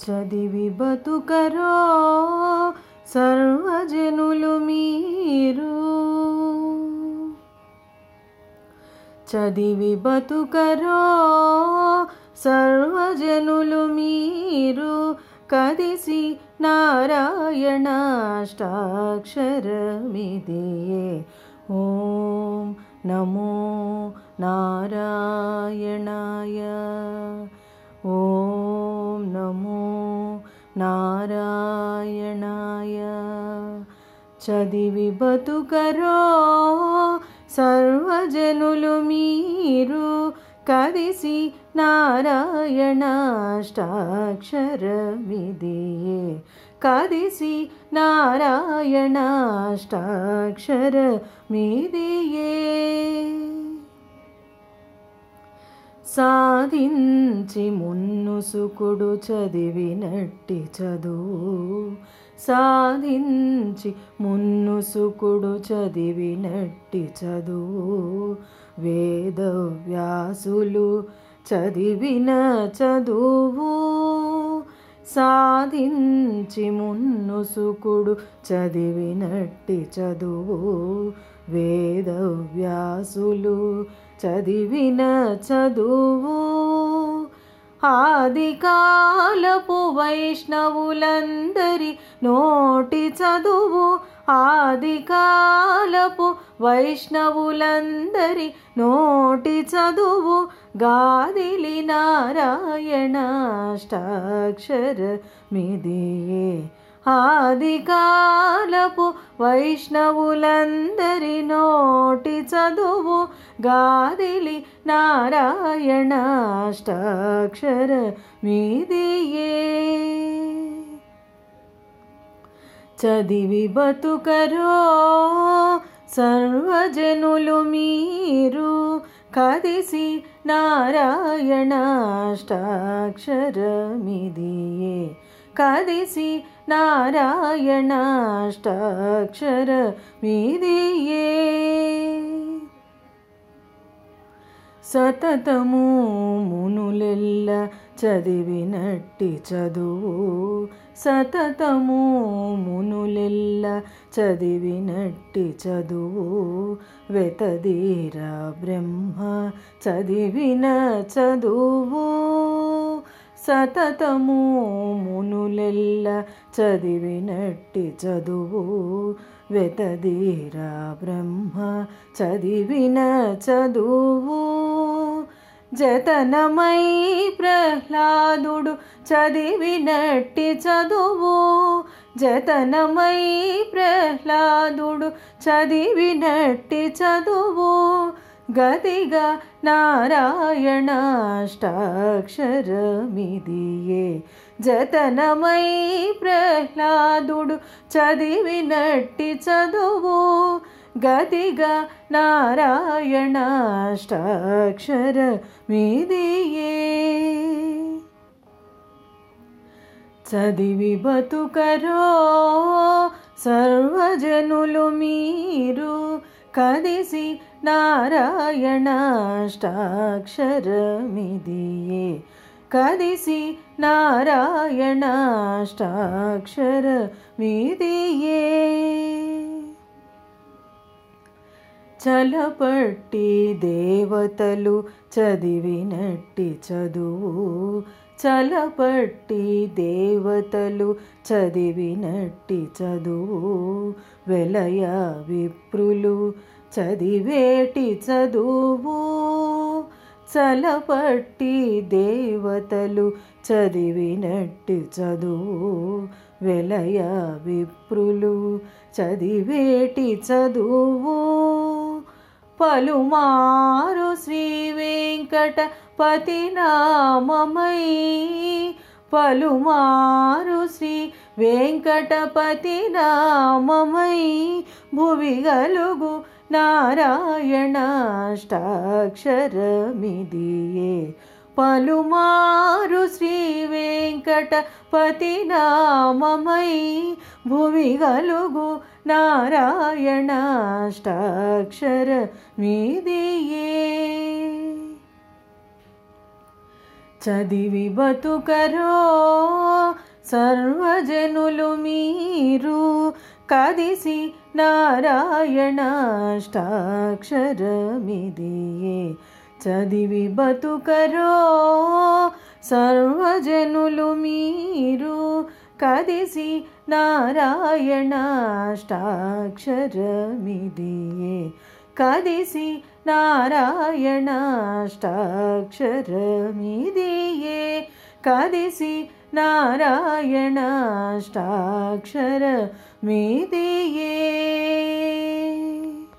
చదివి బతుకరో సర్వజనులు మీరు చదివి బతుకరో సర్వజనులు మీరు కదిసి నారాయణాష్టాక్షరమిదియే ఓం నమో నారాయణాయ ఓం నమో నారాయణాయ. చదివి బతుకరో సర్వజనులు మీరు కదిసి నారాయణాష్టాక్షరమిదియే కదిసి నారాయణాష్టాక్షరమిదియే సాధించి మున్ను సుకుడు చదివినట్టి చదువు సాధించి మున్ను సుకుడు చదివినట్టి చదువు వేదవ్యాసులు చదివిన చదువు. సాధించి మున్ను సుకుడు చదివినట్టి చదువు. వేదవ్యాసులు చదివిన చదువు ఆదికాలపు వైష్ణవులందరి నోటి చదువు ఆదికాలపు వైష్ణవులందరి నోటి చదువు గాదిలి నారాయణాష్టాక్షర మిదియే ఆదికాలపు వైష్ణవులందరి నోటి చదువు గాదిలి నారాయణాష్టాక్షర మీదియే చదివి బతుకరో సర్వజనులు మీరు కదిసి నారాయణాష్టాక్షరమిదియే కదిసి నారాయణాష్టాక్షర మీదియే. సతతము మునులెల్ల చదివినట్టి చదువు. సతతము మునులెల్ల చదివినట్టి చదువు. వెతదీర బ్రహ్మ చదివిన చదువు. సతతము మునులెల్ల చదివినట్టి చదువు వెతదీరా బ్రహ్మ చదివిన చదువు. జతనమై ప్రహ్లాదుడు చదివినట్టి చదువు. జతనమై ప్రహ్లాదుడు చదివినట్టి చదువు. గదిగా నారాయణాష్టాక్షరమిదియే జతనమై ప్రహ్లాదుడు చదివినట్టి చదువు గతిగా నారాయణాష్టాక్షర మీదియే చదివి బతుకరో సర్వజనులు మీరు కదిసి నారాయణాష్టాక్షరమిదియే కదిసి నారాయణాష్టాక్షర మీదియే చలపట్టి దేవతలు చదివినట్టి చదువు చలపట్టి దేవతలు చదివినట్టి చదువు వెలయ విప్రులు చదివేటి చదువు. చలపట్టి దేవతలు చదివినట్టి చదువు వెలయ విప్రులు చదివేటి చదువు. పలుమారు శ్రీ వెంకటపతి నామమై పలుమారు శ్రీ వెంకటపతి నామమై భువి గలుగు నారాయణాష్టాక్షరమిదియే పలుమారు శ్రీ వెంకటపతి నామమై భువి గలుగు నారాయణాష్టాక్షర మీదియే చదివి బతుకరో సర్వజనులు మీరు కదిసి నారాయణాష్టాక్షరమిదియే చదివి బతుకరో సర్వజనులు మీరు కదిసి నారాయణాష్టాక్షరమిదియే కదిసి నారాయణాష్టాక్షరమిదియే కదిసి నారాయణాష్టాక్షర మీదియే